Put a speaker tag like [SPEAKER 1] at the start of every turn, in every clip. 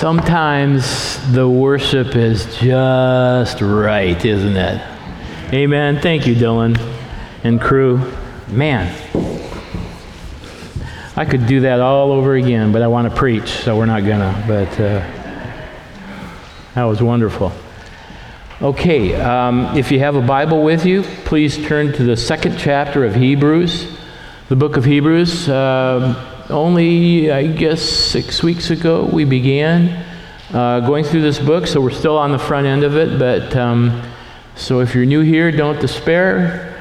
[SPEAKER 1] Sometimes the worship is just right, isn't it? Amen. Thank you, Dylan and crew. Man, I could do that all over again, but I want to preach, so we're not gonna. But uh, that was wonderful. Okay, um, if you have a Bible with you, please turn to the second chapter of Hebrews, the book of Hebrews. Uh, only, I guess, six weeks ago we began uh, going through this book, so we're still on the front end of it. But um, so if you're new here, don't despair.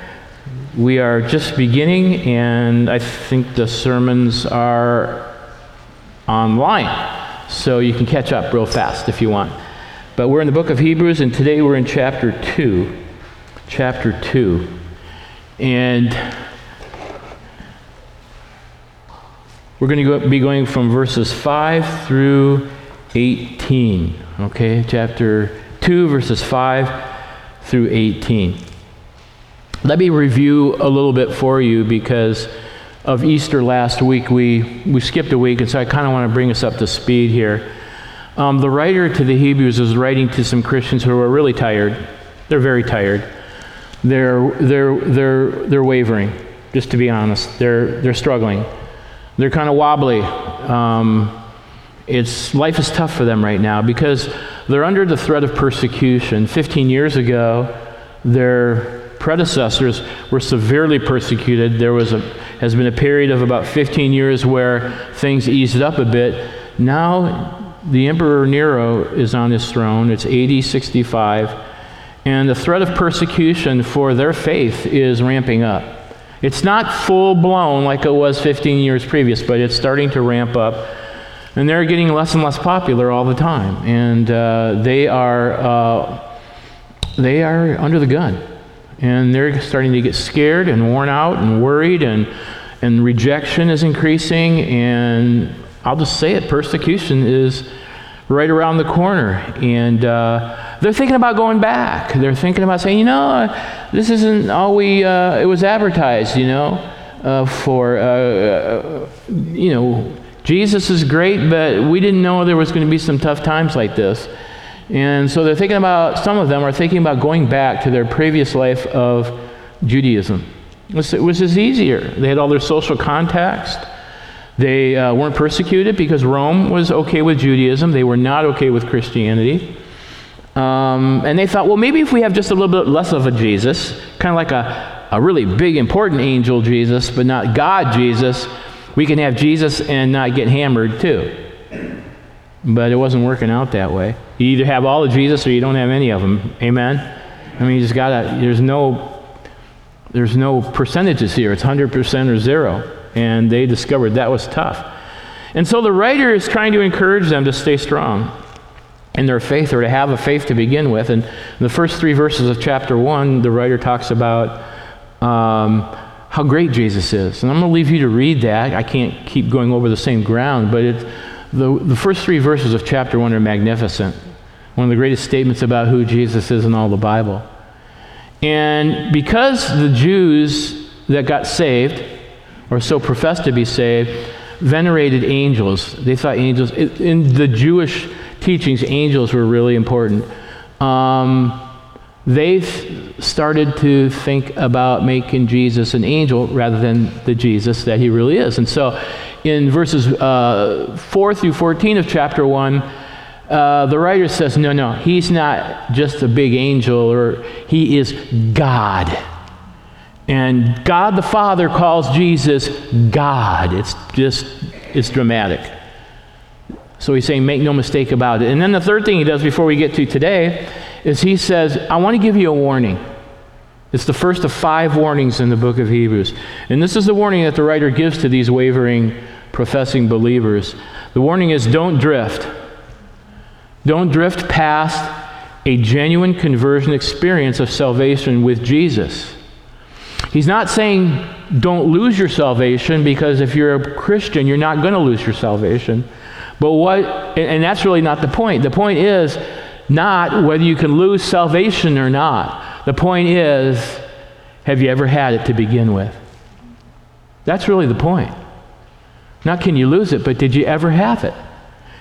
[SPEAKER 1] We are just beginning, and I think the sermons are online, so you can catch up real fast if you want. But we're in the book of Hebrews, and today we're in chapter 2. Chapter 2. And We're going to be going from verses 5 through 18. Okay, chapter 2, verses 5 through 18. Let me review a little bit for you because of Easter last week. We, we skipped a week, and so I kind of want to bring us up to speed here. Um, the writer to the Hebrews is writing to some Christians who are really tired. They're very tired. They're, they're, they're, they're wavering, just to be honest. They're, they're struggling. They're kind of wobbly. Um, it's, life is tough for them right now because they're under the threat of persecution. 15 years ago, their predecessors were severely persecuted. There was a, has been a period of about 15 years where things eased up a bit. Now, the Emperor Nero is on his throne. It's AD 65. And the threat of persecution for their faith is ramping up. It's not full blown like it was 15 years previous, but it's starting to ramp up. And they're getting less and less popular all the time. And uh, they, are, uh, they are under the gun. And they're starting to get scared and worn out and worried, and, and rejection is increasing. And I'll just say it persecution is right around the corner. And uh, they're thinking about going back. They're thinking about saying, you know, this isn't all we, uh, it was advertised, you know, uh, for, uh, uh, you know, Jesus is great, but we didn't know there was going to be some tough times like this. And so they're thinking about, some of them are thinking about going back to their previous life of Judaism. It was, just easier. They had all their social contacts. They uh, weren't persecuted because Rome was okay with Judaism. They were not okay with Christianity. Um, and they thought, well, maybe if we have just a little bit less of a Jesus, kind of like a, a really big, important angel Jesus, but not God Jesus, we can have Jesus and not get hammered too. But it wasn't working out that way. You either have all of Jesus or you don't have any of them. Amen? I mean, you just gotta, there's no, there's no percentages here. It's 100% or zero. And they discovered that was tough. And so the writer is trying to encourage them to stay strong in their faith or to have a faith to begin with. And the first three verses of chapter one, the writer talks about um, how great Jesus is. And I'm going to leave you to read that. I can't keep going over the same ground, but it, the, the first three verses of chapter one are magnificent. One of the greatest statements about who Jesus is in all the Bible. And because the Jews that got saved, or so professed to be saved, venerated angels. They thought angels, in the Jewish teachings, angels were really important. Um, they started to think about making Jesus an angel rather than the Jesus that he really is. And so in verses uh, 4 through 14 of chapter 1, uh, the writer says, no, no, he's not just a big angel, or he is God. And God the Father calls Jesus God. It's just, it's dramatic. So he's saying, make no mistake about it. And then the third thing he does before we get to today is he says, I want to give you a warning. It's the first of five warnings in the book of Hebrews. And this is the warning that the writer gives to these wavering, professing believers. The warning is don't drift. Don't drift past a genuine conversion experience of salvation with Jesus. He's not saying don't lose your salvation because if you're a Christian, you're not going to lose your salvation. But what, and that's really not the point. The point is not whether you can lose salvation or not. The point is, have you ever had it to begin with? That's really the point. Not can you lose it, but did you ever have it?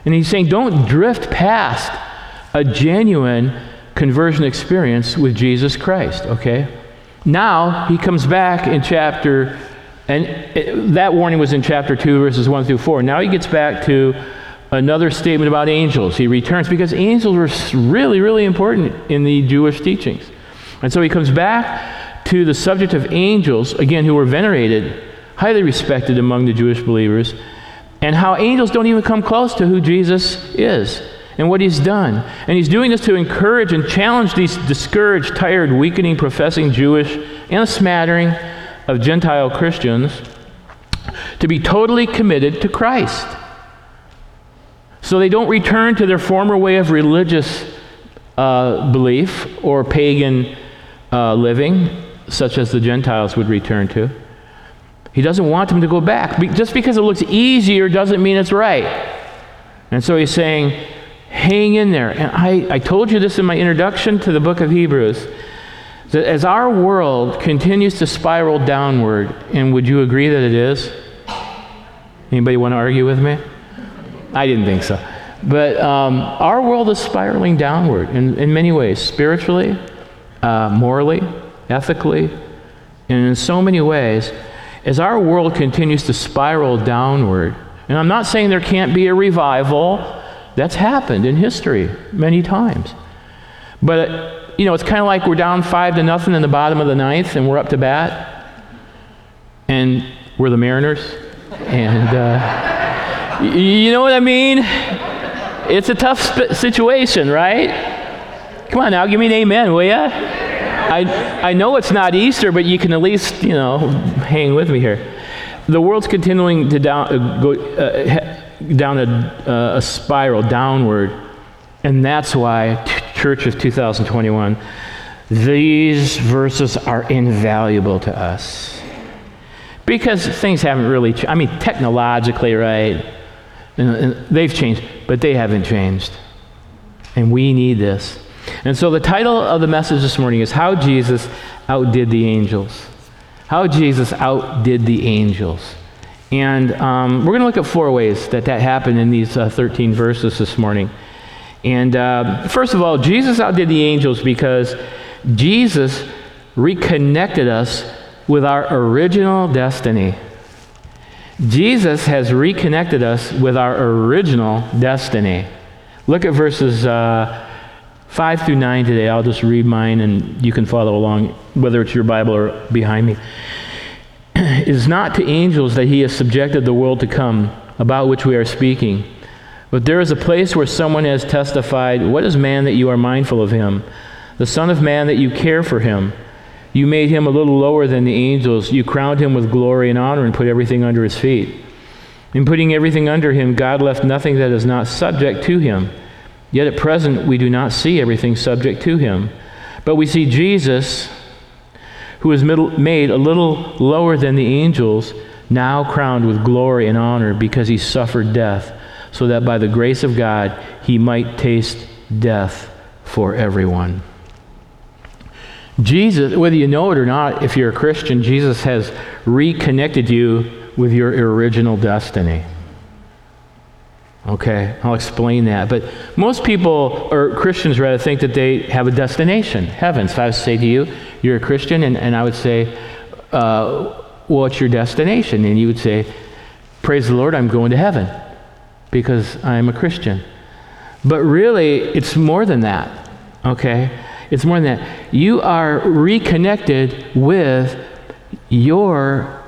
[SPEAKER 1] And he's saying, don't drift past a genuine conversion experience with Jesus Christ, okay? Now he comes back in chapter, and it, that warning was in chapter 2, verses 1 through 4. Now he gets back to another statement about angels. He returns because angels were really, really important in the Jewish teachings. And so he comes back to the subject of angels, again, who were venerated, highly respected among the Jewish believers, and how angels don't even come close to who Jesus is and what he's done. And he's doing this to encourage and challenge these discouraged, tired, weakening, professing Jewish and a smattering of Gentile Christians to be totally committed to Christ. So they don't return to their former way of religious uh, belief or pagan uh, living, such as the Gentiles would return to. He doesn't want them to go back. Be- just because it looks easier doesn't mean it's right. And so he's saying, hang in there. And I, I told you this in my introduction to the book of Hebrews. That as our world continues to spiral downward, and would you agree that it is? Anybody want to argue with me? I didn't think so. But um, our world is spiraling downward in, in many ways spiritually, uh, morally, ethically, and in so many ways. As our world continues to spiral downward, and I'm not saying there can't be a revival, that's happened in history many times. But, you know, it's kind of like we're down five to nothing in the bottom of the ninth and we're up to bat. And we're the Mariners. And, uh, you know what I mean? It's a tough sp- situation, right? Come on now, give me an amen, will ya? I, I know it's not Easter, but you can at least, you know, hang with me here. The world's continuing to down, uh, go, uh, down a, uh, a, spiral downward, and that's why, t- Church of 2021, these verses are invaluable to us. Because things haven't really, ch- I mean, technologically, right? And, they've changed, but they haven't changed. And we need this. And so the title of the message this morning is How Jesus Outdid the Angels. How Jesus outdid the angels. And um, we're going to look at four ways that that happened in these uh, 13 verses this morning. And uh, first of all, Jesus outdid the angels because Jesus reconnected us with our original destiny. Jesus has reconnected us with our original destiny. Look at verses uh, 5 through 9 today. I'll just read mine and you can follow along, whether it's your Bible or behind me. it is not to angels that he has subjected the world to come, about which we are speaking. But there is a place where someone has testified, What is man that you are mindful of him? The Son of Man that you care for him? You made him a little lower than the angels. You crowned him with glory and honor and put everything under his feet. In putting everything under him, God left nothing that is not subject to him. Yet at present, we do not see everything subject to him. But we see Jesus, who was made a little lower than the angels, now crowned with glory and honor because he suffered death, so that by the grace of God he might taste death for everyone. Jesus, whether you know it or not, if you're a Christian, Jesus has reconnected you with your original destiny. Okay, I'll explain that. But most people, or Christians rather, think that they have a destination, heaven. So I would say to you, you're a Christian, and, and I would say, uh, what's your destination? And you would say, praise the Lord, I'm going to heaven because I'm a Christian. But really, it's more than that, okay? It's more than that. You are reconnected with your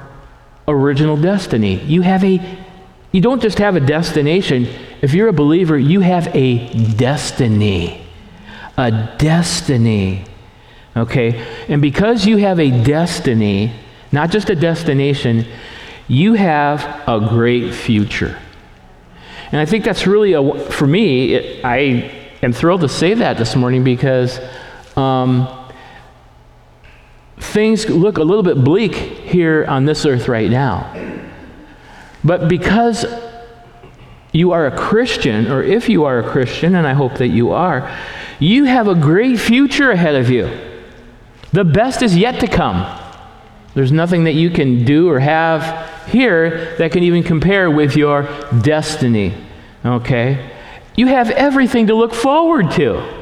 [SPEAKER 1] original destiny. You have a you don't just have a destination. If you're a believer, you have a destiny. A destiny. Okay? And because you have a destiny, not just a destination, you have a great future. And I think that's really, a, for me, it, I am thrilled to say that this morning because um, things look a little bit bleak here on this earth right now. But because you are a Christian, or if you are a Christian, and I hope that you are, you have a great future ahead of you. The best is yet to come. There's nothing that you can do or have here that can even compare with your destiny. Okay? You have everything to look forward to.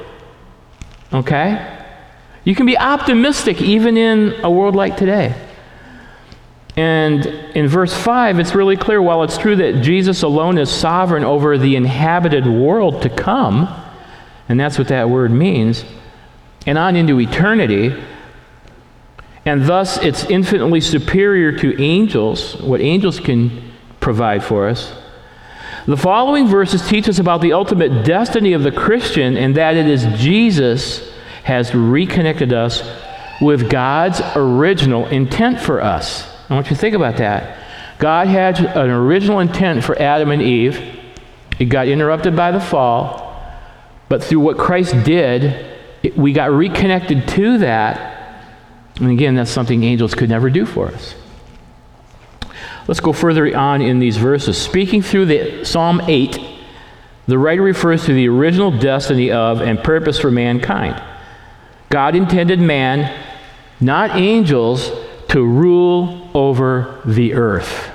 [SPEAKER 1] Okay? You can be optimistic even in a world like today. And in verse 5, it's really clear while it's true that Jesus alone is sovereign over the inhabited world to come, and that's what that word means, and on into eternity, and thus it's infinitely superior to angels, what angels can provide for us. The following verses teach us about the ultimate destiny of the Christian, and that it is Jesus has reconnected us with God's original intent for us. I want you to think about that. God had an original intent for Adam and Eve. It got interrupted by the fall, but through what Christ did, it, we got reconnected to that. And again, that's something angels could never do for us. Let's go further on in these verses. Speaking through the Psalm 8, the writer refers to the original destiny of and purpose for mankind. God intended man, not angels, to rule over the earth.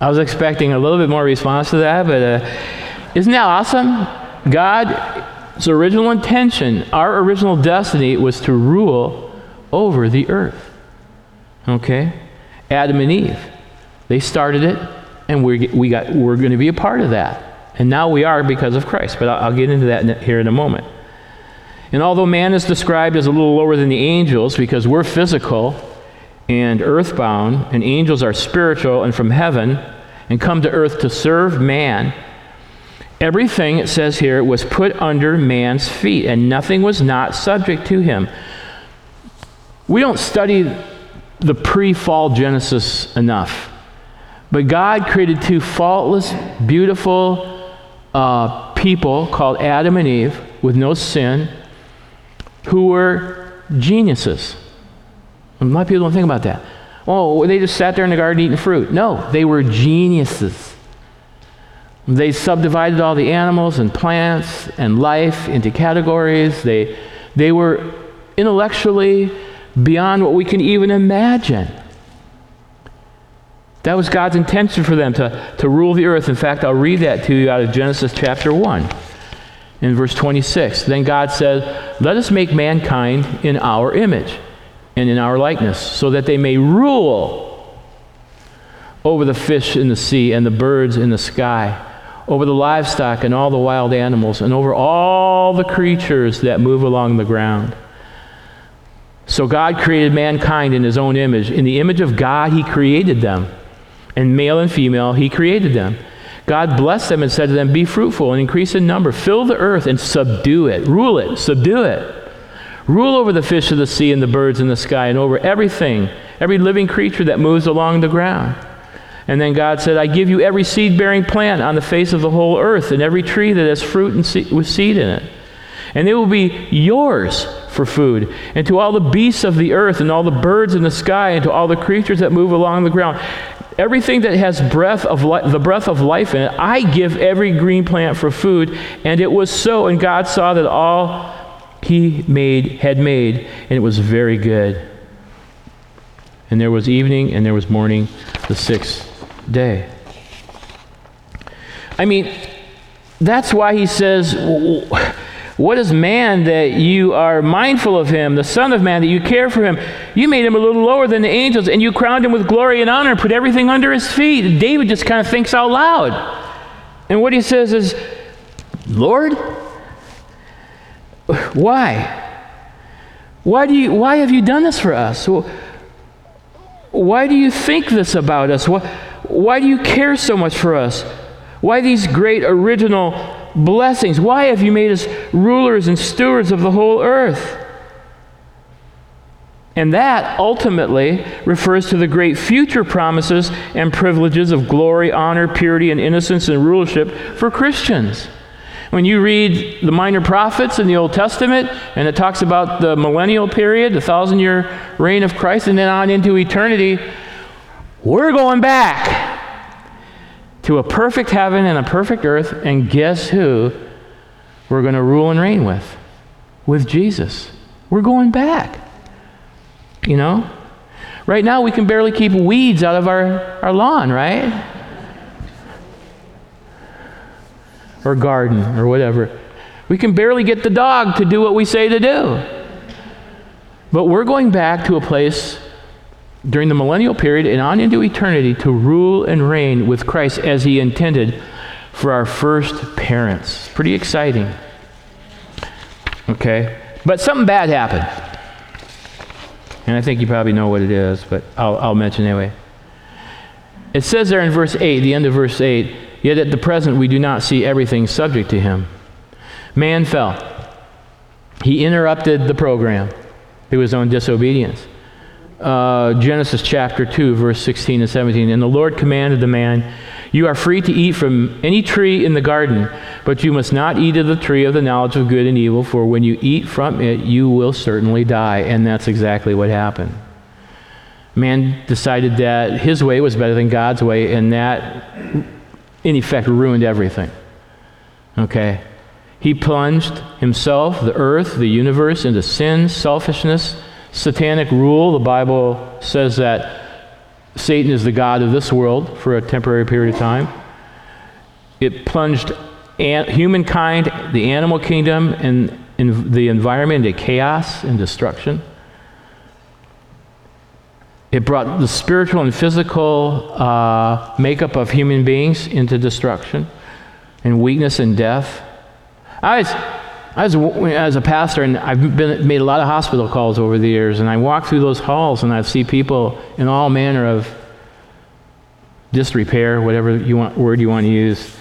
[SPEAKER 1] I was expecting a little bit more response to that, but uh, isn't that awesome? God's original intention, our original destiny, was to rule over the earth. Okay? Adam and Eve. They started it, and we we got, we're going to be a part of that. And now we are because of Christ. But I'll, I'll get into that here in a moment. And although man is described as a little lower than the angels because we're physical and earthbound, and angels are spiritual and from heaven and come to earth to serve man, everything, it says here, was put under man's feet, and nothing was not subject to him. We don't study the pre fall Genesis enough. But God created two faultless, beautiful uh, people called Adam and Eve with no sin who were geniuses. A lot of people don't think about that. Oh, they just sat there in the garden eating fruit. No, they were geniuses. They subdivided all the animals and plants and life into categories. They, they were intellectually beyond what we can even imagine. That was God's intention for them to, to rule the earth. In fact, I'll read that to you out of Genesis chapter 1 in verse 26. Then God said, Let us make mankind in our image and in our likeness, so that they may rule over the fish in the sea and the birds in the sky, over the livestock and all the wild animals, and over all the creatures that move along the ground. So God created mankind in his own image. In the image of God, he created them. And male and female, he created them. God blessed them and said to them, Be fruitful and increase in number. Fill the earth and subdue it. Rule it. Subdue it. Rule over the fish of the sea and the birds in the sky and over everything, every living creature that moves along the ground. And then God said, I give you every seed bearing plant on the face of the whole earth and every tree that has fruit and seed, with seed in it. And they will be yours for food. And to all the beasts of the earth and all the birds in the sky and to all the creatures that move along the ground. Everything that has breath of li- the breath of life in it, I give every green plant for food. And it was so. And God saw that all he made had made, and it was very good. And there was evening and there was morning the sixth day. I mean, that's why he says, What is man that you are mindful of him, the Son of Man, that you care for him? You made him a little lower than the angels, and you crowned him with glory and honor and put everything under his feet. David just kind of thinks out loud. And what he says is, Lord, why? Why, do you, why have you done this for us? Why do you think this about us? Why, why do you care so much for us? Why these great original blessings? Why have you made us rulers and stewards of the whole earth? And that ultimately refers to the great future promises and privileges of glory, honor, purity, and innocence and rulership for Christians. When you read the minor prophets in the Old Testament, and it talks about the millennial period, the thousand year reign of Christ, and then on into eternity, we're going back to a perfect heaven and a perfect earth, and guess who we're going to rule and reign with? With Jesus. We're going back. You know? Right now, we can barely keep weeds out of our, our lawn, right? or garden or whatever. We can barely get the dog to do what we say to do. But we're going back to a place during the millennial period and on into eternity to rule and reign with Christ as he intended for our first parents. Pretty exciting. Okay? But something bad happened. And I think you probably know what it is, but I'll, I'll mention anyway. It says there in verse 8, the end of verse 8, yet at the present we do not see everything subject to him. Man fell. He interrupted the program through his own disobedience. Uh, Genesis chapter 2, verse 16 and 17. And the Lord commanded the man, You are free to eat from any tree in the garden, but you must not eat of the tree of the knowledge of good and evil, for when you eat from it, you will certainly die. And that's exactly what happened. Man decided that his way was better than God's way, and that, in effect, ruined everything. Okay? He plunged himself, the earth, the universe into sin, selfishness, satanic rule. The Bible says that Satan is the God of this world for a temporary period of time. It plunged an- humankind, the animal kingdom, and in the environment into chaos and destruction. It brought the spiritual and physical uh, makeup of human beings into destruction and weakness and death. I was, I was, as a pastor, and I've been, made a lot of hospital calls over the years, and I walk through those halls and I see people in all manner of disrepair, whatever you want, word you want to use.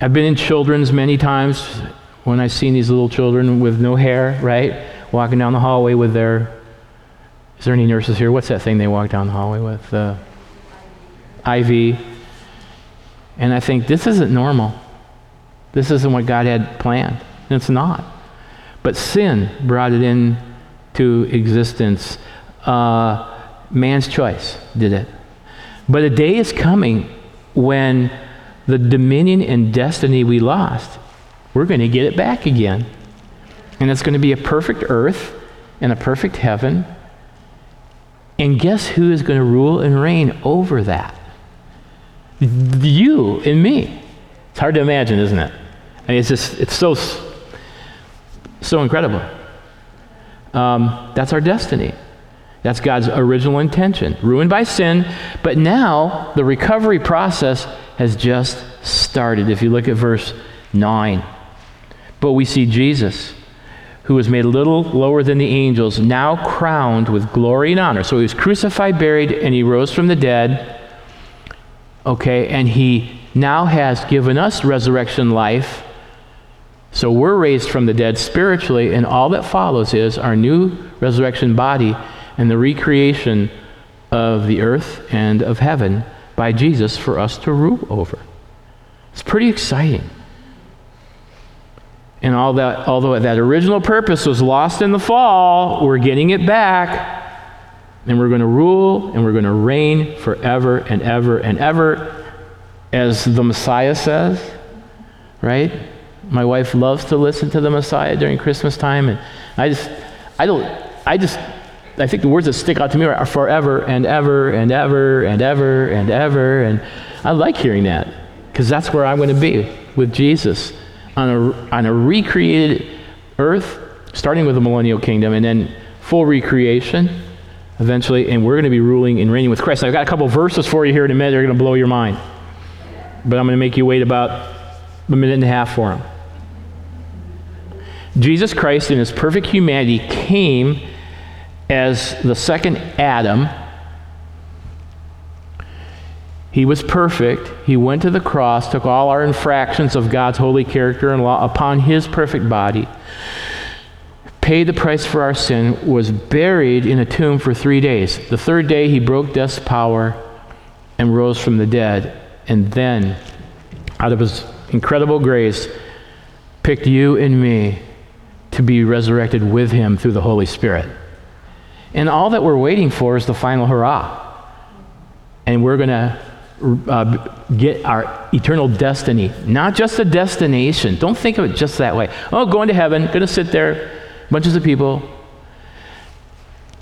[SPEAKER 1] I've been in children's many times when I've seen these little children with no hair, right? Walking down the hallway with their. Is there any nurses here? What's that thing they walk down the hallway with? Uh, IV. And I think this isn't normal. This isn't what God had planned. And it's not. But sin brought it into existence. Uh, man's choice did it. But a day is coming when the dominion and destiny we lost, we're going to get it back again. And it's going to be a perfect earth and a perfect heaven. And guess who is going to rule and reign over that? You and me. It's hard to imagine, isn't it? I mean, it's just, it's so, so incredible. Um, that's our destiny. That's God's original intention. Ruined by sin, but now the recovery process has just started. If you look at verse 9. But we see Jesus, who was made a little lower than the angels, now crowned with glory and honor. So he was crucified, buried, and he rose from the dead. Okay, and he now has given us resurrection life so we're raised from the dead spiritually, and all that follows is our new resurrection body and the recreation of the earth and of heaven by Jesus for us to rule over. It's pretty exciting. And all that, although that original purpose was lost in the fall, we're getting it back. And we're going to rule and we're going to reign forever and ever and ever, as the Messiah says, right? My wife loves to listen to the Messiah during Christmas time, and I just, I don't, I just, I think the words that stick out to me are forever and ever and ever and ever and ever, and I like hearing that because that's where I'm going to be with Jesus on a, on a recreated earth, starting with the millennial kingdom, and then full recreation eventually, and we're going to be ruling and reigning with Christ. Now, I've got a couple verses for you here in a minute. They're going to blow your mind, but I'm going to make you wait about a minute and a half for them. Jesus Christ, in his perfect humanity, came as the second Adam. He was perfect. He went to the cross, took all our infractions of God's holy character and law upon his perfect body, paid the price for our sin, was buried in a tomb for three days. The third day, he broke death's power and rose from the dead. And then, out of his incredible grace, picked you and me to be resurrected with him through the Holy Spirit. And all that we're waiting for is the final hurrah. And we're going to uh, get our eternal destiny, not just a destination. Don't think of it just that way. Oh, going to heaven, going to sit there, bunches of people.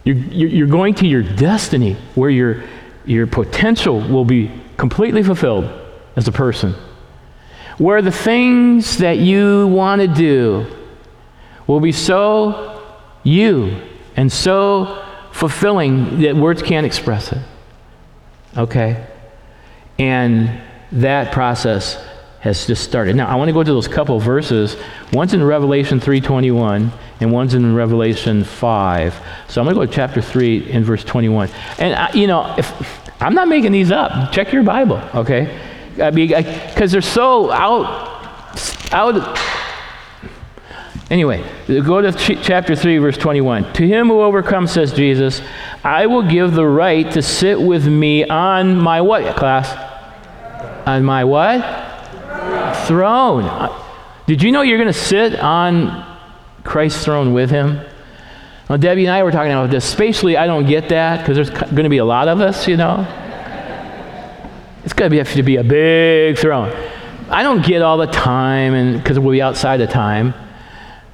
[SPEAKER 1] You're, you're going to your destiny where your, your potential will be completely fulfilled as a person where the things that you want to do will be so you and so fulfilling that words can't express it. Okay? And that process has just started. Now, I want to go to those couple verses. One's in Revelation 3:21 and one's in Revelation 5. So I'm going to go to chapter 3 and verse 21. And I, you know, if I'm not making these up, check your Bible, okay? I mean, because they're so out out Anyway, go to ch- chapter 3, verse 21. To him who overcomes, says Jesus, I will give the right to sit with me on my what, class? On my what? Throne. Did you know you're going to sit on Christ's throne with him? Well, Debbie and I were talking about this. Spatially, I don't get that because there's going to be a lot of us, you know. It's going to have to be a big throne. I don't get all the time, and because we'll be outside the time.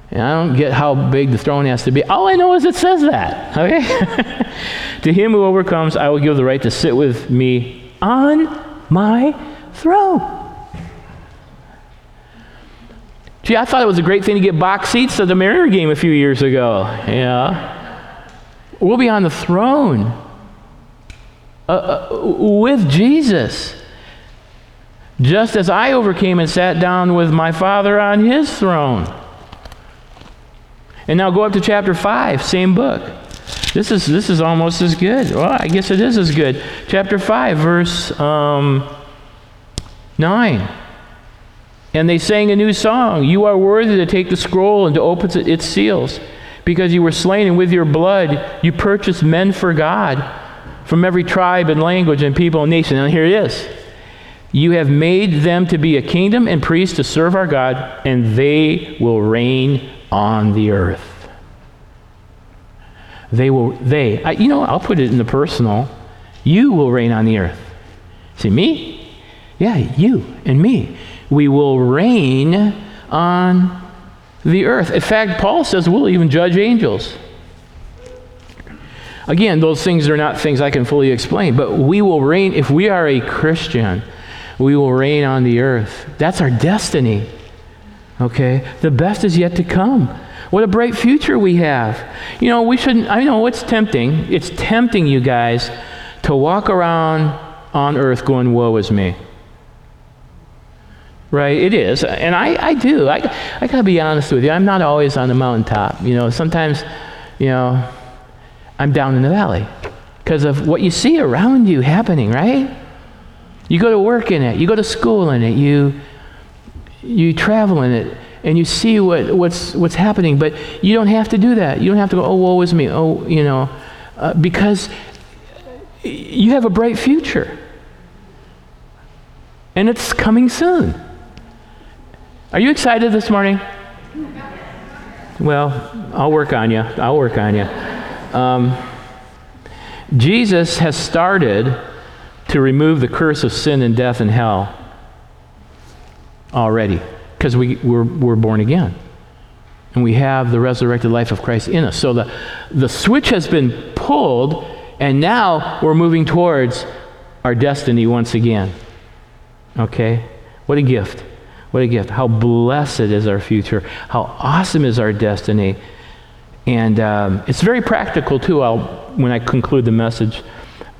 [SPEAKER 1] And I don't get how big the throne has to be. All I know is it says that. Okay? to him who overcomes, I will give the right to sit with me on my throne. Gee, I thought it was a great thing to get box seats to the Mariner game a few years ago. Yeah. We'll be on the throne uh, uh, with Jesus. Just as I overcame and sat down with my Father on his throne. And now go up to chapter 5, same book. This is, this is almost as good. Well, I guess it is as good. Chapter 5, verse um, 9. And they sang a new song You are worthy to take the scroll and to open its seals, because you were slain, and with your blood you purchased men for God from every tribe and language and people and nation. And here it is. You have made them to be a kingdom and priests to serve our God, and they will reign on the earth. They will, they, I, you know, I'll put it in the personal. You will reign on the earth. See, me? Yeah, you and me. We will reign on the earth. In fact, Paul says we'll even judge angels. Again, those things are not things I can fully explain, but we will reign, if we are a Christian, we will reign on the earth. That's our destiny. Okay? The best is yet to come. What a bright future we have. You know, we shouldn't, I know it's tempting. It's tempting, you guys, to walk around on earth going, woe is me. Right? It is. And I, I do. I, I got to be honest with you. I'm not always on the mountaintop. You know, sometimes, you know, I'm down in the valley because of what you see around you happening, right? You go to work in it, you go to school in it, you you travel in it and you see what, what's, what's happening, but you don't have to do that. You don't have to go, oh, woe is me, oh, you know, uh, because you have a bright future. And it's coming soon. Are you excited this morning? Well, I'll work on you. I'll work on you. Um, Jesus has started to remove the curse of sin and death and hell already because we, we're, we're born again. And we have the resurrected life of Christ in us. So the, the switch has been pulled, and now we're moving towards our destiny once again. Okay? What a gift. What a gift. How blessed is our future. How awesome is our destiny. And um, it's very practical, too. I'll, when I conclude the message,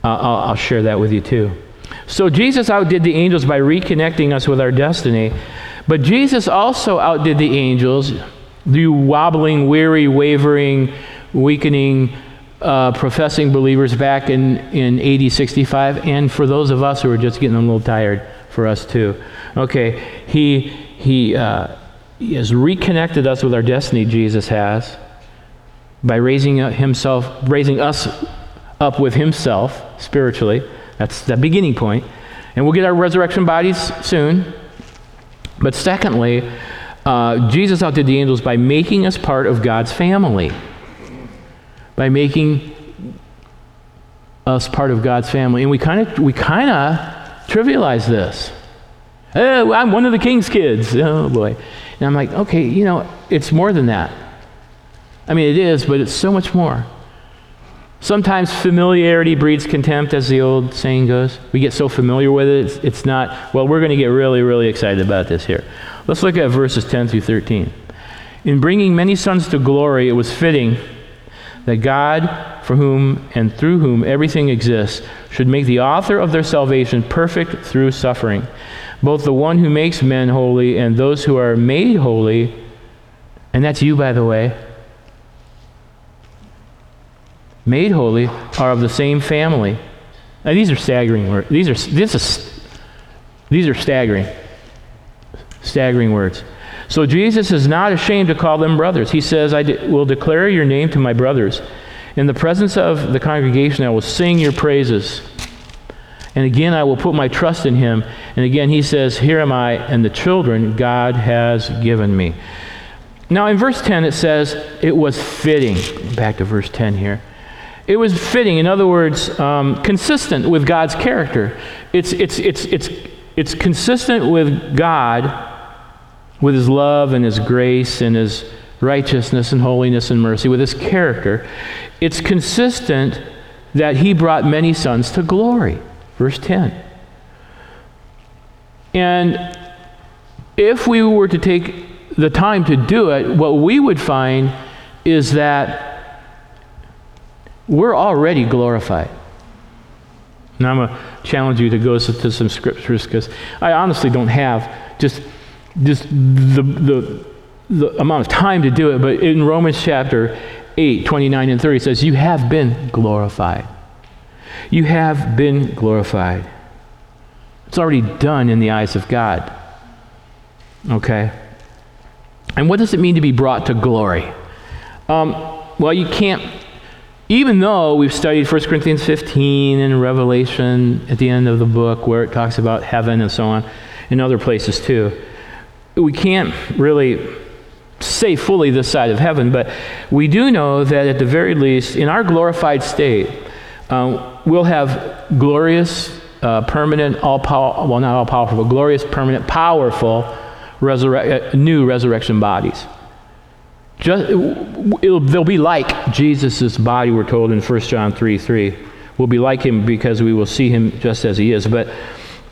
[SPEAKER 1] uh, I'll, I'll share that with you, too. So Jesus outdid the angels by reconnecting us with our destiny. But Jesus also outdid the angels, the wobbling, weary, wavering, weakening, uh, professing believers back in, in AD 65, and for those of us who are just getting a little tired, for us too. Okay, he, he, uh, he has reconnected us with our destiny, Jesus has, by raising himself, raising us up with himself spiritually. That's the beginning point. And we'll get our resurrection bodies soon. But secondly, uh, Jesus outdid the angels by making us part of God's family. By making us part of God's family. And we kind of we kind of trivialize this. Oh, I'm one of the king's kids. Oh boy. And I'm like, okay, you know, it's more than that. I mean, it is, but it's so much more. Sometimes familiarity breeds contempt, as the old saying goes. We get so familiar with it, it's, it's not, well, we're going to get really, really excited about this here. Let's look at verses 10 through 13. In bringing many sons to glory, it was fitting that God, for whom and through whom everything exists, should make the author of their salvation perfect through suffering. Both the one who makes men holy and those who are made holy, and that's you, by the way made holy are of the same family. Now, these are staggering words. These are, this is, these are staggering. Staggering words. So Jesus is not ashamed to call them brothers. He says, I de- will declare your name to my brothers. In the presence of the congregation, I will sing your praises. And again, I will put my trust in him. And again, he says, Here am I, and the children God has given me. Now, in verse 10, it says, It was fitting. Back to verse 10 here. It was fitting, in other words, um, consistent with God's character. It's, it's, it's, it's, it's consistent with God, with His love and His grace and His righteousness and holiness and mercy, with His character. It's consistent that He brought many sons to glory. Verse 10. And if we were to take the time to do it, what we would find is that we're already glorified. Now, I'm going to challenge you to go to some scriptures because I honestly don't have just, just the, the, the amount of time to do it. But in Romans chapter 8, 29 and 30, it says, You have been glorified. You have been glorified. It's already done in the eyes of God. Okay? And what does it mean to be brought to glory? Um, well, you can't even though we've studied 1 Corinthians 15 and Revelation at the end of the book where it talks about heaven and so on, in other places too, we can't really say fully this side of heaven, but we do know that at the very least, in our glorified state, um, we'll have glorious, uh, permanent, all powerful, well, not all powerful, but glorious, permanent, powerful resurre- uh, new resurrection bodies. Just, they'll be like Jesus' body, we're told in 1 John 3 3. We'll be like him because we will see him just as he is. But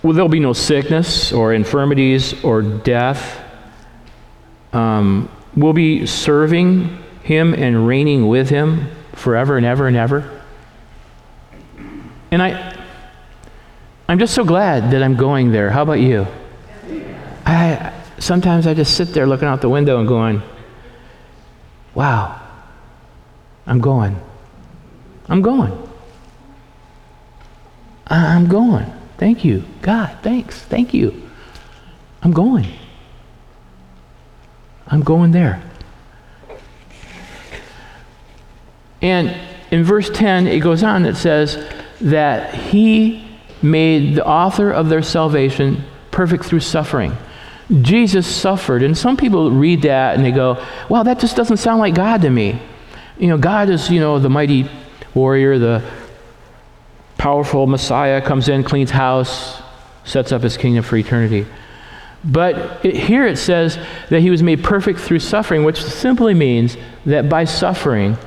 [SPEAKER 1] well, there'll be no sickness or infirmities or death. Um, we'll be serving him and reigning with him forever and ever and ever. And I, I'm just so glad that I'm going there. How about you? I, sometimes I just sit there looking out the window and going, Wow, I'm going. I'm going. I'm going. Thank you. God, thanks. Thank you. I'm going. I'm going there. And in verse 10, it goes on, it says that he made the author of their salvation perfect through suffering. Jesus suffered. And some people read that and they go, wow, that just doesn't sound like God to me. You know, God is, you know, the mighty warrior, the powerful Messiah comes in, cleans house, sets up his kingdom for eternity. But it, here it says that he was made perfect through suffering, which simply means that by suffering,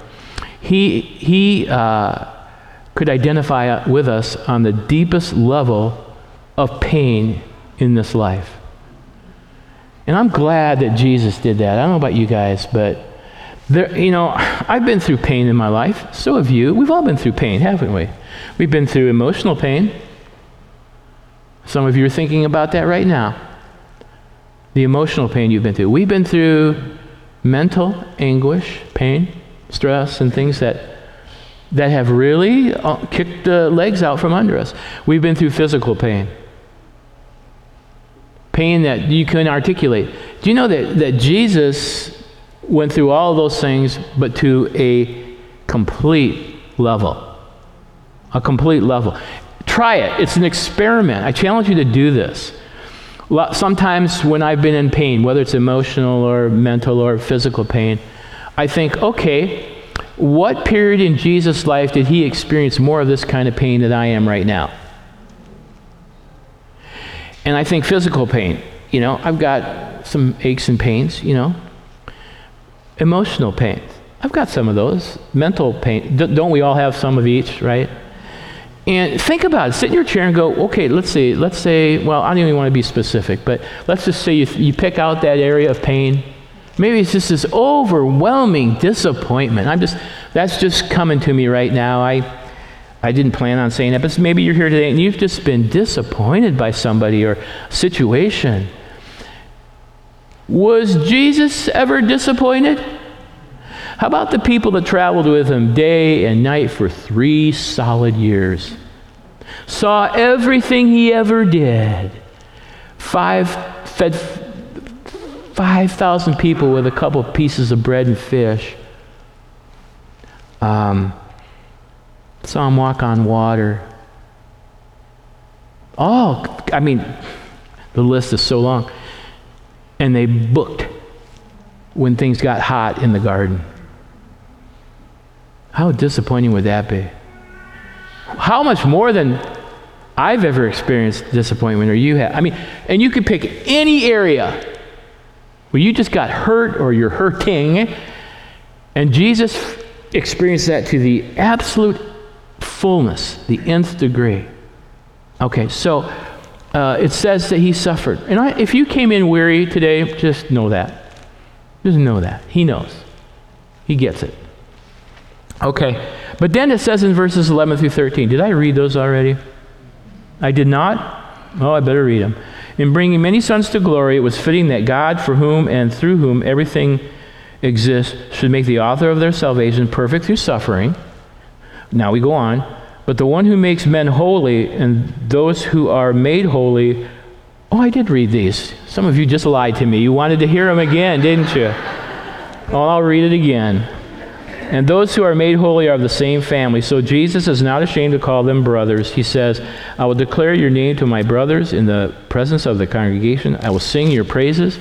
[SPEAKER 1] he, he uh, could identify with us on the deepest level of pain in this life. And I'm glad that Jesus did that. I don't know about you guys, but there, you know, I've been through pain in my life. So have you. We've all been through pain, haven't we? We've been through emotional pain. Some of you are thinking about that right now. The emotional pain you've been through. We've been through mental anguish, pain, stress, and things that that have really uh, kicked the legs out from under us. We've been through physical pain pain that you couldn't articulate. Do you know that, that Jesus went through all those things, but to a complete level? A complete level. Try it. It's an experiment. I challenge you to do this. Sometimes when I've been in pain, whether it's emotional or mental or physical pain, I think, okay, what period in Jesus' life did he experience more of this kind of pain than I am right now? And I think physical pain, you know, I've got some aches and pains, you know. Emotional pain. I've got some of those. Mental pain. D- don't we all have some of each, right? And think about it. Sit in your chair and go, okay, let's see. Let's say, well, I don't even want to be specific, but let's just say you, you pick out that area of pain. Maybe it's just this overwhelming disappointment. I'm just, that's just coming to me right now. I, I didn't plan on saying that, but maybe you're here today and you've just been disappointed by somebody or situation. Was Jesus ever disappointed? How about the people that traveled with him day and night for three solid years? Saw everything he ever did. Five, fed 5,000 people with a couple of pieces of bread and fish. Um, saw him walk on water. Oh, I mean, the list is so long. And they booked when things got hot in the garden. How disappointing would that be? How much more than I've ever experienced disappointment or you have? I mean, and you could pick any area where you just got hurt or you're hurting, and Jesus experienced that to the absolute fullness, the nth degree. Okay, so uh, it says that he suffered. And I, if you came in weary today, just know that. Just know that. He knows. He gets it. Okay. But then it says in verses 11 through 13. Did I read those already? I did not? Oh, I better read them. In bringing many sons to glory, it was fitting that God, for whom and through whom everything exists, should make the author of their salvation perfect through suffering. Now we go on. But the one who makes men holy and those who are made holy. Oh, I did read these. Some of you just lied to me. You wanted to hear them again, didn't you? Oh, I'll read it again. And those who are made holy are of the same family. So Jesus is not ashamed to call them brothers. He says, I will declare your name to my brothers in the presence of the congregation. I will sing your praises.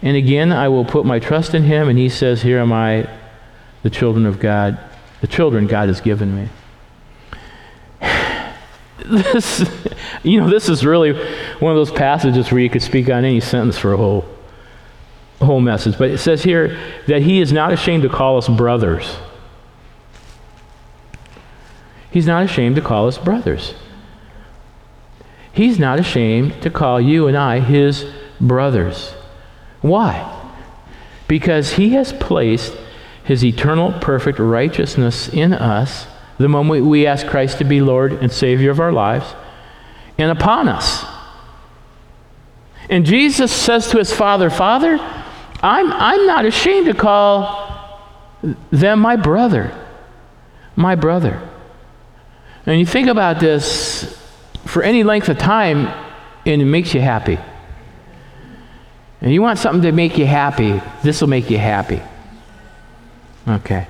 [SPEAKER 1] And again, I will put my trust in him. And he says, Here am I, the children of God, the children God has given me. This, you know, this is really one of those passages where you could speak on any sentence for a whole, whole message. But it says here that he is not ashamed to call us brothers. He's not ashamed to call us brothers. He's not ashamed to call you and I his brothers. Why? Because he has placed his eternal, perfect righteousness in us the moment we ask Christ to be Lord and Savior of our lives and upon us. And Jesus says to his Father, Father, I'm, I'm not ashamed to call them my brother. My brother. And you think about this for any length of time, and it makes you happy. And you want something to make you happy, this will make you happy. Okay.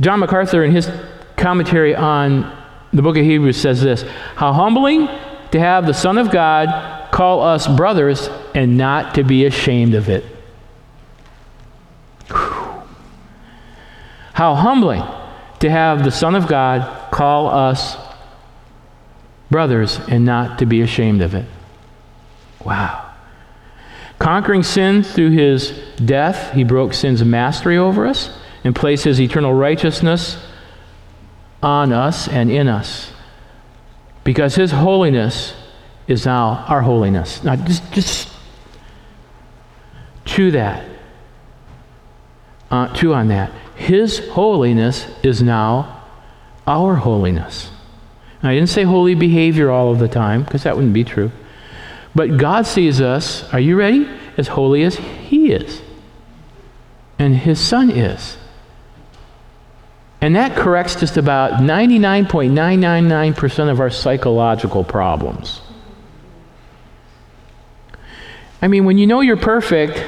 [SPEAKER 1] John MacArthur, in his commentary on the book of Hebrews, says this How humbling to have the Son of God call us brothers and not to be ashamed of it. Whew. How humbling to have the Son of God call us brothers and not to be ashamed of it. Wow. Conquering sin through his death, he broke sin's mastery over us and placed his eternal righteousness on us and in us. Because his holiness is now our holiness. Now, just, just chew that. Uh, chew on that. His holiness is now our holiness. Now, I didn't say holy behavior all of the time, because that wouldn't be true. But God sees us, are you ready? As holy as He is. And His Son is. And that corrects just about 99.999% of our psychological problems. I mean, when you know you're perfect,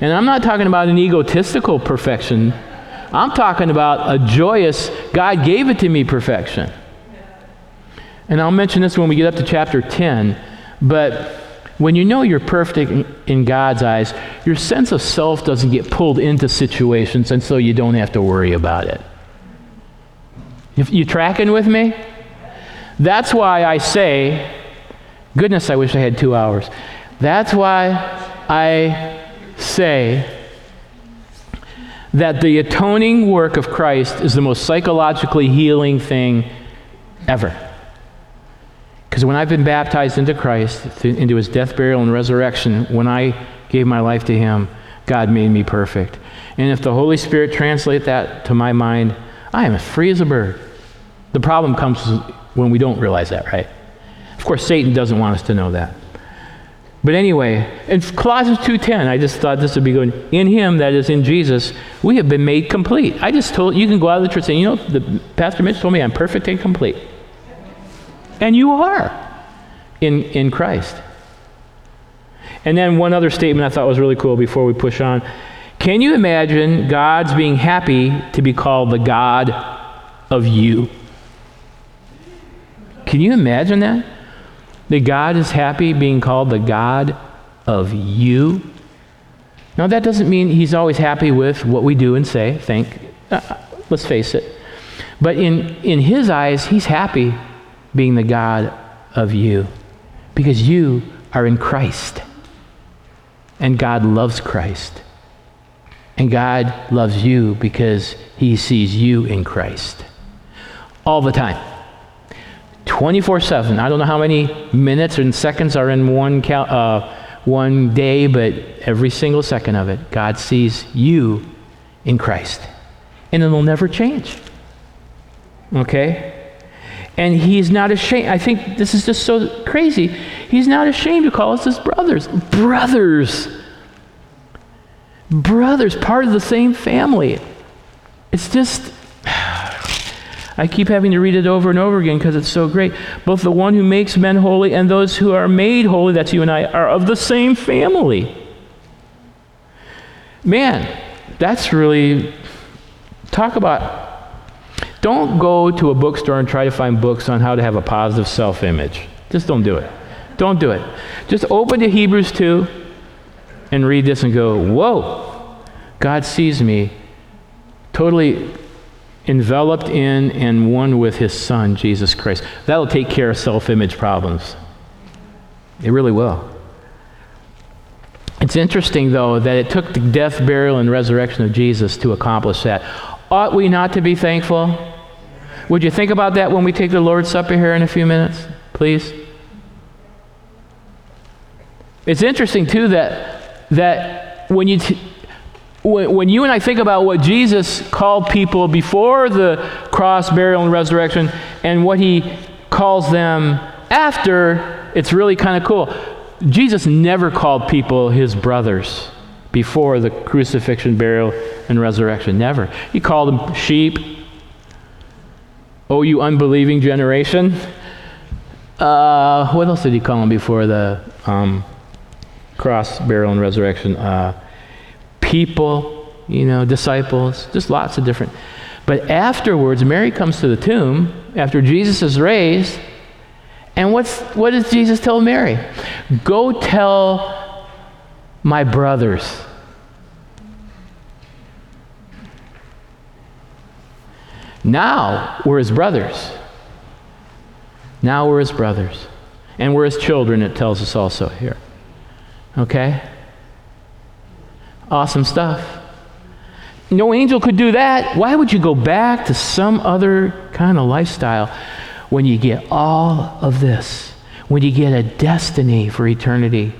[SPEAKER 1] and I'm not talking about an egotistical perfection, I'm talking about a joyous, God gave it to me perfection. And I'll mention this when we get up to chapter 10, but when you know you're perfect in God's eyes, your sense of self doesn't get pulled into situations, and so you don't have to worry about it. You tracking with me? That's why I say, goodness, I wish I had two hours. That's why I say that the atoning work of Christ is the most psychologically healing thing ever. Because when I've been baptized into Christ, into his death, burial, and resurrection, when I gave my life to him, God made me perfect. And if the Holy Spirit translate that to my mind, I am as free as a bird. The problem comes when we don't realize that, right? Of course, Satan doesn't want us to know that. But anyway, in Colossians 2:10, I just thought this would be good. In him, that is in Jesus, we have been made complete. I just told you can go out of the church and you know, the, Pastor Mitch told me I'm perfect and complete. And you are in, in Christ. And then one other statement I thought was really cool before we push on. Can you imagine God's being happy to be called the God of you? Can you imagine that? That God is happy being called the God of you? Now, that doesn't mean he's always happy with what we do and say, think. Uh, let's face it. But in, in his eyes, he's happy being the God of you because you are in Christ. And God loves Christ. And God loves you because he sees you in Christ all the time. 24 7. I don't know how many minutes and seconds are in one, cal- uh, one day, but every single second of it, God sees you in Christ. And it'll never change. Okay? And he's not ashamed. I think this is just so crazy. He's not ashamed to call us his brothers. Brothers. Brothers, part of the same family. It's just, I keep having to read it over and over again because it's so great. Both the one who makes men holy and those who are made holy, that's you and I, are of the same family. Man, that's really, talk about don't go to a bookstore and try to find books on how to have a positive self image. Just don't do it. Don't do it. Just open to Hebrews 2 and read this and go, whoa, God sees me totally enveloped in and one with his son, Jesus Christ. That'll take care of self image problems. It really will. It's interesting, though, that it took the death, burial, and resurrection of Jesus to accomplish that. Ought we not to be thankful? Would you think about that when we take the Lord's Supper here in a few minutes, please? It's interesting, too, that, that when, you t- when, when you and I think about what Jesus called people before the cross, burial, and resurrection, and what he calls them after, it's really kind of cool. Jesus never called people his brothers before the crucifixion, burial, and resurrection. Never. He called them sheep, Oh, you unbelieving generation. Uh, what else did he call them before the um, cross, burial, and resurrection? Uh, people, you know, disciples, just lots of different. But afterwards, Mary comes to the tomb after Jesus is raised. And what's, what does Jesus tell Mary? Go tell my brothers Now we're his brothers. Now we're his brothers. And we're his children, it tells us also here. Okay? Awesome stuff. No angel could do that. Why would you go back to some other kind of lifestyle when you get all of this? When you get a destiny for eternity?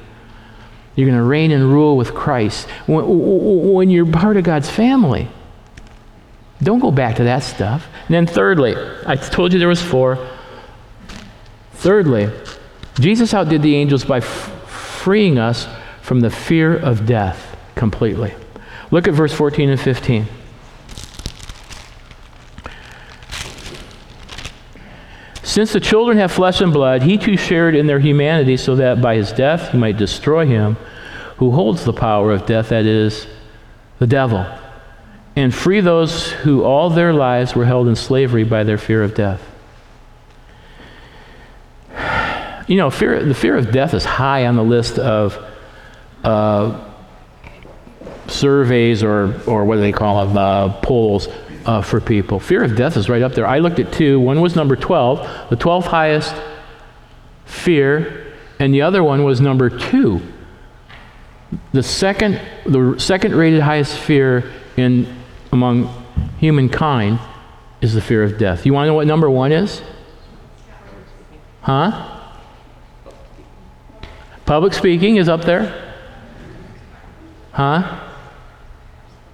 [SPEAKER 1] You're going to reign and rule with Christ. When, when you're part of God's family. Don't go back to that stuff. And then thirdly, I told you there was four. Thirdly, Jesus outdid the angels by f- freeing us from the fear of death completely. Look at verse 14 and 15. Since the children have flesh and blood, he too shared in their humanity so that by his death he might destroy him who holds the power of death, that is, the devil and free those who all their lives were held in slavery by their fear of death. You know, fear, the fear of death is high on the list of uh, surveys or, or what do they call them, uh, polls uh, for people. Fear of death is right up there. I looked at two. One was number 12, the 12th highest fear, and the other one was number two. The second, the second rated highest fear in among humankind is the fear of death. You want to know what number one is? Huh? Public speaking is up there. Huh?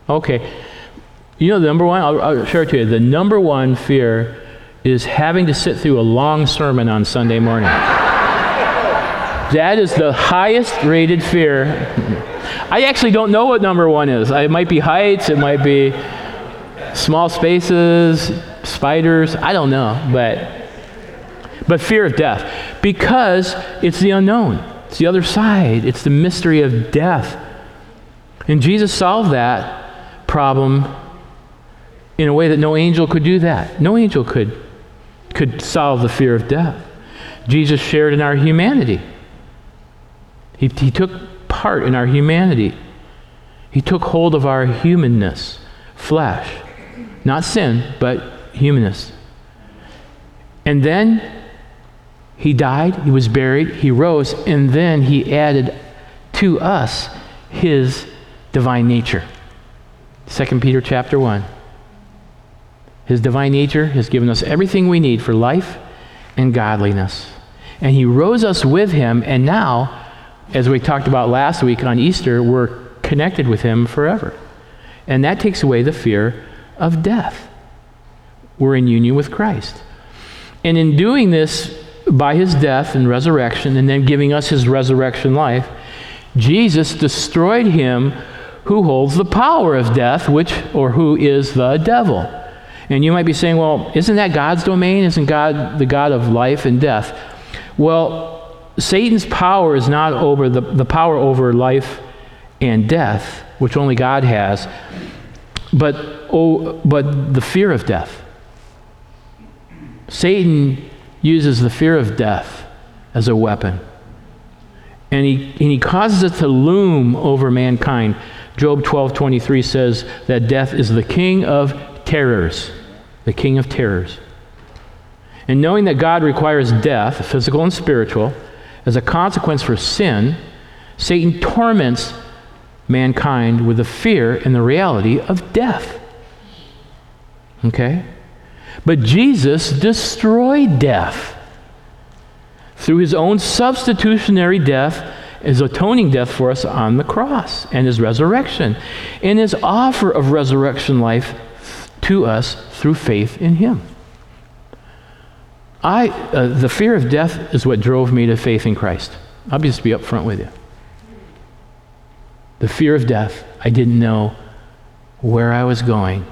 [SPEAKER 1] Okay. You know, the number one, I'll, I'll share it to you. The number one fear is having to sit through a long sermon on Sunday morning. that is the highest rated fear. I actually don't know what number one is. It might be heights, it might be small spaces, spiders, I don't know, but but fear of death because it's the unknown. It's the other side. It's the mystery of death. And Jesus solved that problem in a way that no angel could do that. No angel could could solve the fear of death. Jesus shared in our humanity. He, he took part in our humanity. He took hold of our humanness, flesh. Not sin, but humanness. And then he died, he was buried, he rose, and then he added to us his divine nature. 2 Peter chapter 1. His divine nature has given us everything we need for life and godliness. And he rose us with him, and now, as we talked about last week on Easter, we're connected with him forever. And that takes away the fear of death. We're in union with Christ. And in doing this by his death and resurrection, and then giving us his resurrection life, Jesus destroyed him who holds the power of death, which, or who is the devil. And you might be saying, well, isn't that God's domain? Isn't God the God of life and death? Well, Satan's power is not over the, the power over life and death, which only God has, but, oh, but the fear of death. Satan uses the fear of death as a weapon. And he, and he causes it to loom over mankind. Job 12 23 says that death is the king of terrors. The king of terrors. And knowing that God requires death, physical and spiritual, as a consequence for sin, Satan torments mankind with the fear and the reality of death. Okay? But Jesus destroyed death through his own substitutionary death, his atoning death for us on the cross, and his resurrection, and his offer of resurrection life to us through faith in him. I, uh, the fear of death is what drove me to faith in Christ. I'll just be upfront with you. The fear of death, I didn't know where I was going,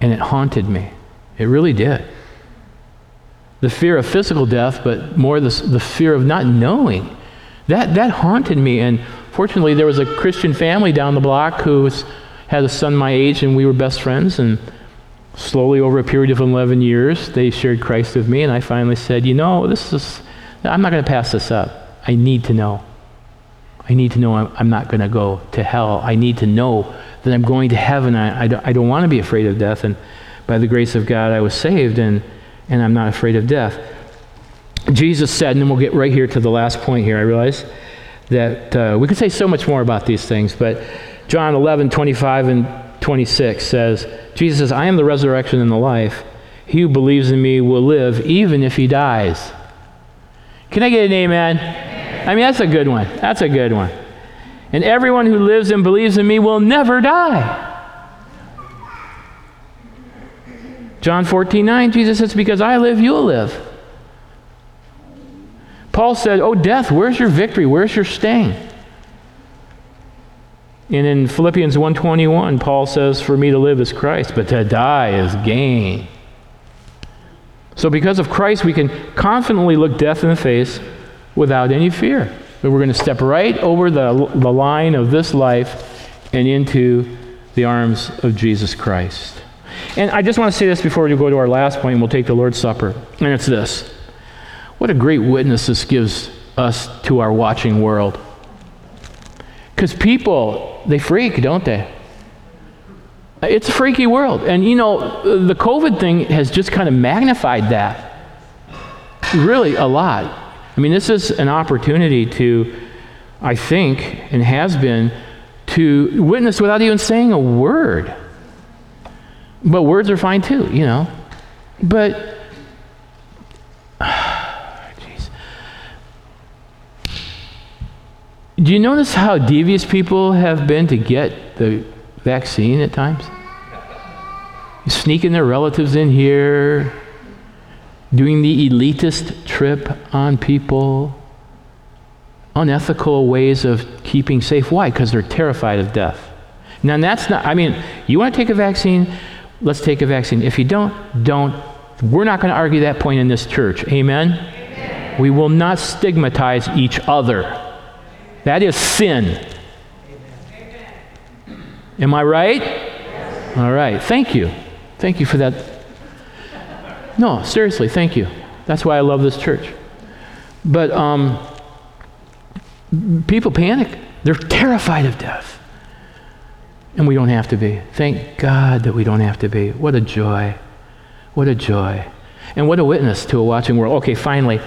[SPEAKER 1] and it haunted me. It really did. The fear of physical death, but more the, the fear of not knowing. That, that haunted me. And fortunately, there was a Christian family down the block who was, had a son my age, and we were best friends. And slowly, over a period of 11 years, they shared Christ with me. And I finally said, You know, this is, I'm not going to pass this up. I need to know. I need to know I'm, I'm not going to go to hell. I need to know that I'm going to heaven. I, I don't, I don't want to be afraid of death. And by the grace of God, I was saved, and, and I'm not afraid of death. Jesus said, and then we'll get right here to the last point here, I realize that uh, we could say so much more about these things, but John 11, 25 and 26 says, Jesus says, I am the resurrection and the life. He who believes in me will live even if he dies. Can I get an amen? I mean, that's a good one. That's a good one. And everyone who lives and believes in me will never die. John 14, 9, Jesus says, Because I live, you'll live. Paul said, Oh, death, where's your victory? Where's your sting? And in Philippians 1:21, Paul says, "For me to live is Christ, but to die is gain." So because of Christ, we can confidently look death in the face without any fear. But we're going to step right over the, the line of this life and into the arms of Jesus Christ. And I just want to say this before we go to our last point, and we'll take the Lord's Supper. And it's this What a great witness this gives us to our watching world. Because people, they freak, don't they? It's a freaky world. And you know, the COVID thing has just kind of magnified that. Really, a lot. I mean, this is an opportunity to I think, and has been, to witness without even saying a word. But words are fine too, you know. But, Do you notice how devious people have been to get the vaccine at times? Sneaking their relatives in here, doing the elitist trip on people, unethical ways of keeping safe. Why? Because they're terrified of death. Now, that's not, I mean, you want to take a vaccine? Let's take a vaccine. If you don't, don't. We're not going to argue that point in this church. Amen? Amen? We will not stigmatize each other. That is sin. Am I right? Yes. All right. Thank you. Thank you for that. No, seriously, thank you. That's why I love this church. But um, people panic. They're terrified of death. And we don't have to be. Thank God that we don't have to be. What a joy. What a joy. And what a witness to a watching world. Okay, finally.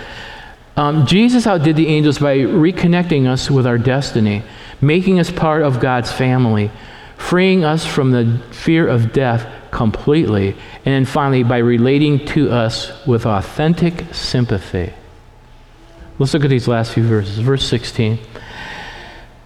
[SPEAKER 1] Um, Jesus outdid the angels by reconnecting us with our destiny, making us part of God's family, freeing us from the fear of death completely, and then finally by relating to us with authentic sympathy. Let's look at these last few verses. Verse 16.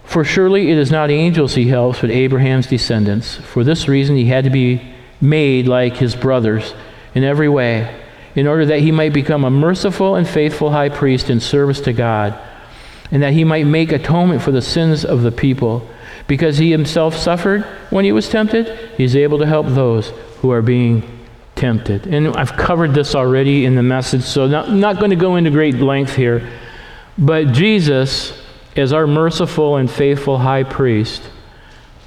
[SPEAKER 1] For surely it is not angels he helps, but Abraham's descendants. For this reason he had to be made like his brothers in every way, in order that he might become a merciful and faithful high priest in service to God, and that he might make atonement for the sins of the people. Because he himself suffered when he was tempted, he's able to help those who are being tempted. And I've covered this already in the message, so not, not going to go into great length here. But Jesus, as our merciful and faithful high priest,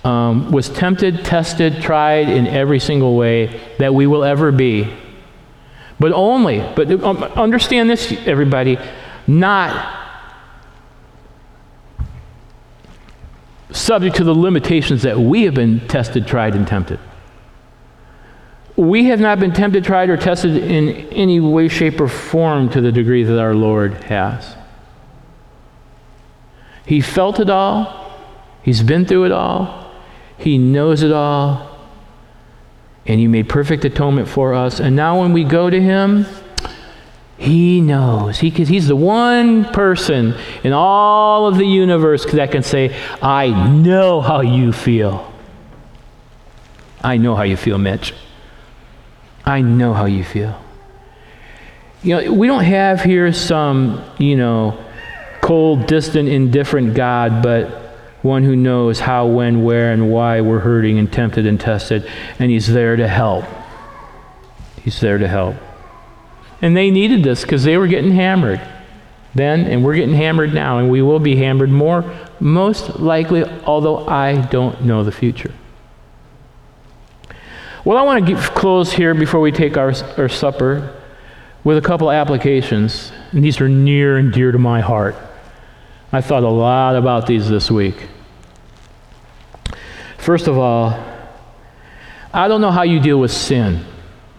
[SPEAKER 1] um, was tempted, tested, tried in every single way that we will ever be. But only, but um, understand this, everybody, not subject to the limitations that we have been tested, tried, and tempted. We have not been tempted, tried, or tested in any way, shape, or form to the degree that our Lord has. He felt it all, He's been through it all, He knows it all, and He made perfect atonement for us. And now when we go to Him, He knows. He, he's the one person in all of the universe that can say, I know how you feel. I know how you feel, Mitch. I know how you feel. You know, we don't have here some, you know, cold, distant, indifferent God, but one who knows how, when, where, and why we're hurting and tempted and tested, and He's there to help. He's there to help. And they needed this because they were getting hammered then, and we're getting hammered now, and we will be hammered more, most likely, although I don't know the future. Well, I want to close here before we take our, our supper with a couple applications, and these are near and dear to my heart. I thought a lot about these this week. First of all, I don't know how you deal with sin.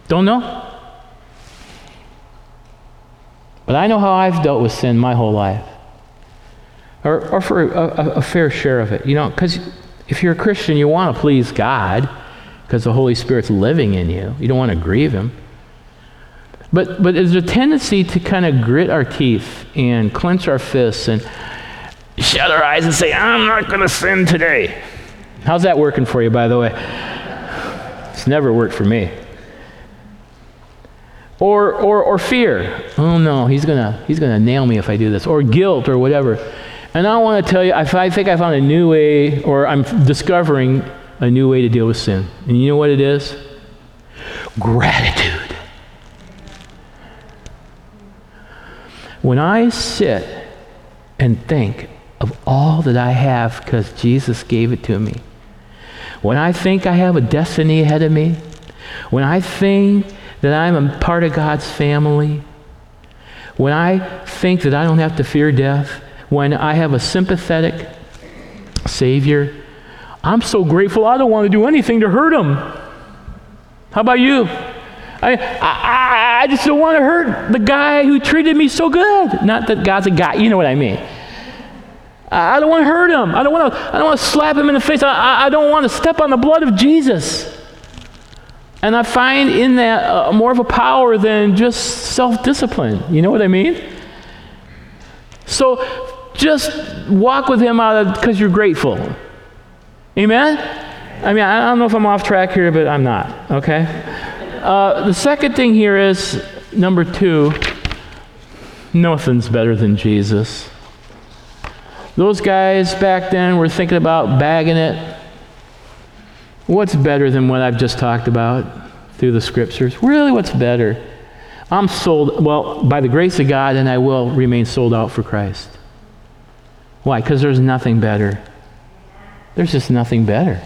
[SPEAKER 1] Don't know? But I know how I've dealt with sin my whole life. Or, or for a, a, fair share of it. You know, because if you're a Christian, you want to please God because the Holy Spirit's living in you. You don't want to grieve Him. But, but there's a tendency to kind of grit our teeth and clench our fists and shut our eyes and say, I'm not going to sin today. How's that working for you, by the way? It's never worked for me. Or, or, or fear. Oh no, he's gonna he's gonna nail me if I do this. Or guilt or whatever. And I want to tell you, I think I found a new way, or I'm discovering a new way to deal with sin. And you know what it is? Gratitude. When I sit and think of all that I have because Jesus gave it to me. When I think I have a destiny ahead of me, when I think that I'm a part of God's family, when I think that I don't have to fear death, when I have a sympathetic Savior, I'm so grateful I don't want to do anything to hurt him. How about you? I, I, I just don't want to hurt the guy who treated me so good. Not that God's a guy, you know what I mean. I don't want to hurt him. I don't want to, I don't want to slap him in the face. I, I don't want to step on the blood of Jesus. And I find in that uh, more of a power than just self discipline. You know what I mean? So just walk with him out of because you're grateful. Amen? I mean, I don't know if I'm off track here, but I'm not, okay? Uh, the second thing here is number two nothing's better than Jesus. Those guys back then were thinking about bagging it. What's better than what I've just talked about through the scriptures? Really, what's better? I'm sold, well, by the grace of God, and I will remain sold out for Christ. Why? Because there's nothing better. There's just nothing better.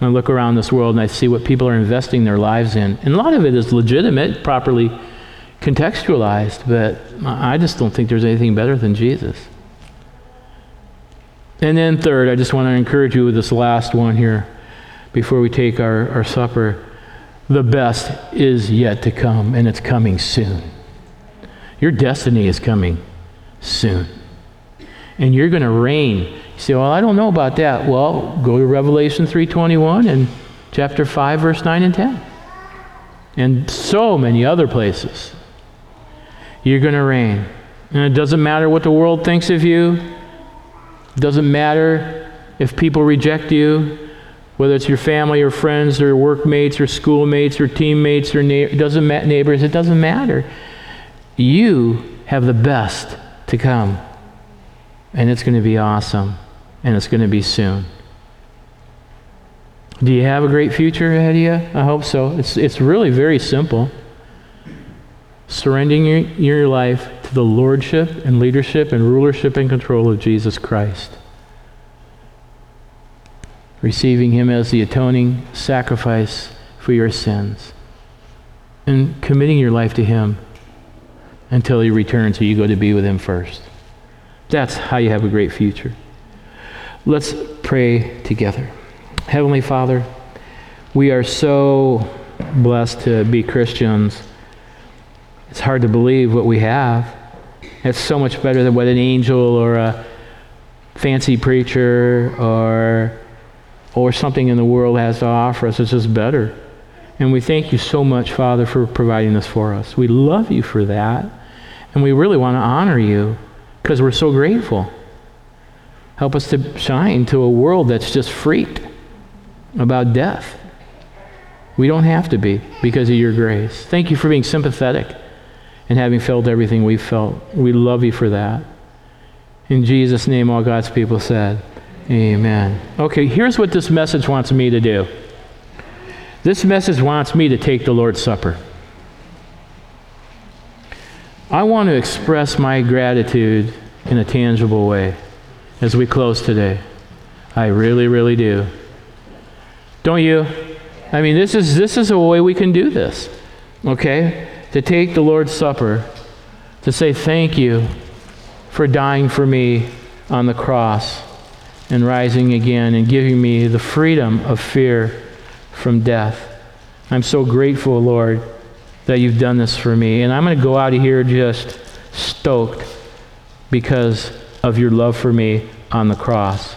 [SPEAKER 1] I look around this world and I see what people are investing their lives in. And a lot of it is legitimate, properly contextualized, but I just don't think there's anything better than Jesus. And then, third, I just want to encourage you with this last one here before we take our, our supper. The best is yet to come, and it's coming soon. Your destiny is coming soon. And you're going to reign. You say, well, I don't know about that. Well, go to Revelation 3.21 and chapter 5, verse 9 and 10. And so many other places. You're going to reign. And it doesn't matter what the world thinks of you. It doesn't matter if people reject you, whether it's your family or friends or workmates or schoolmates or teammates or na- doesn't ma- neighbors. It doesn't matter. You have the best to come. And it's going to be awesome. And it's going to be soon. Do you have a great future ahead of you? I hope so. It's, it's really very simple. Surrendering your, life to the lordship and leadership and rulership and control of Jesus Christ. Receiving Him as the atoning sacrifice for your sins. And committing your life to Him until He returns so you go to be with Him first. That's how you have a great future. Let's pray together. Heavenly Father, we are so blessed to be Christians. It's hard to believe what we have. It's so much better than what an angel or a fancy preacher or or something in the world has to offer us. It's just better. And we thank you so much, Father, for providing this for us. We love you for that. And we really want to honor you because we're so grateful. Help us to shine to a world that's just freaked about death. We don't have to be because of your grace. Thank you for being sympathetic and having felt everything we've felt. We love you for that. In Jesus' name, all God's people said, Amen. Okay, here's what this message wants me to do this message wants me to take the Lord's Supper. I want to express my gratitude in a tangible way as we close today. I really, really do. Don't you? I mean, this is, this is a way we can do this, okay? To take the Lord's Supper, to say thank you for dying for me on the cross and rising again and giving me the freedom of fear from death. I'm so grateful, Lord, that you've done this for me. And I'm going to go out of here just stoked because of your love for me on the cross.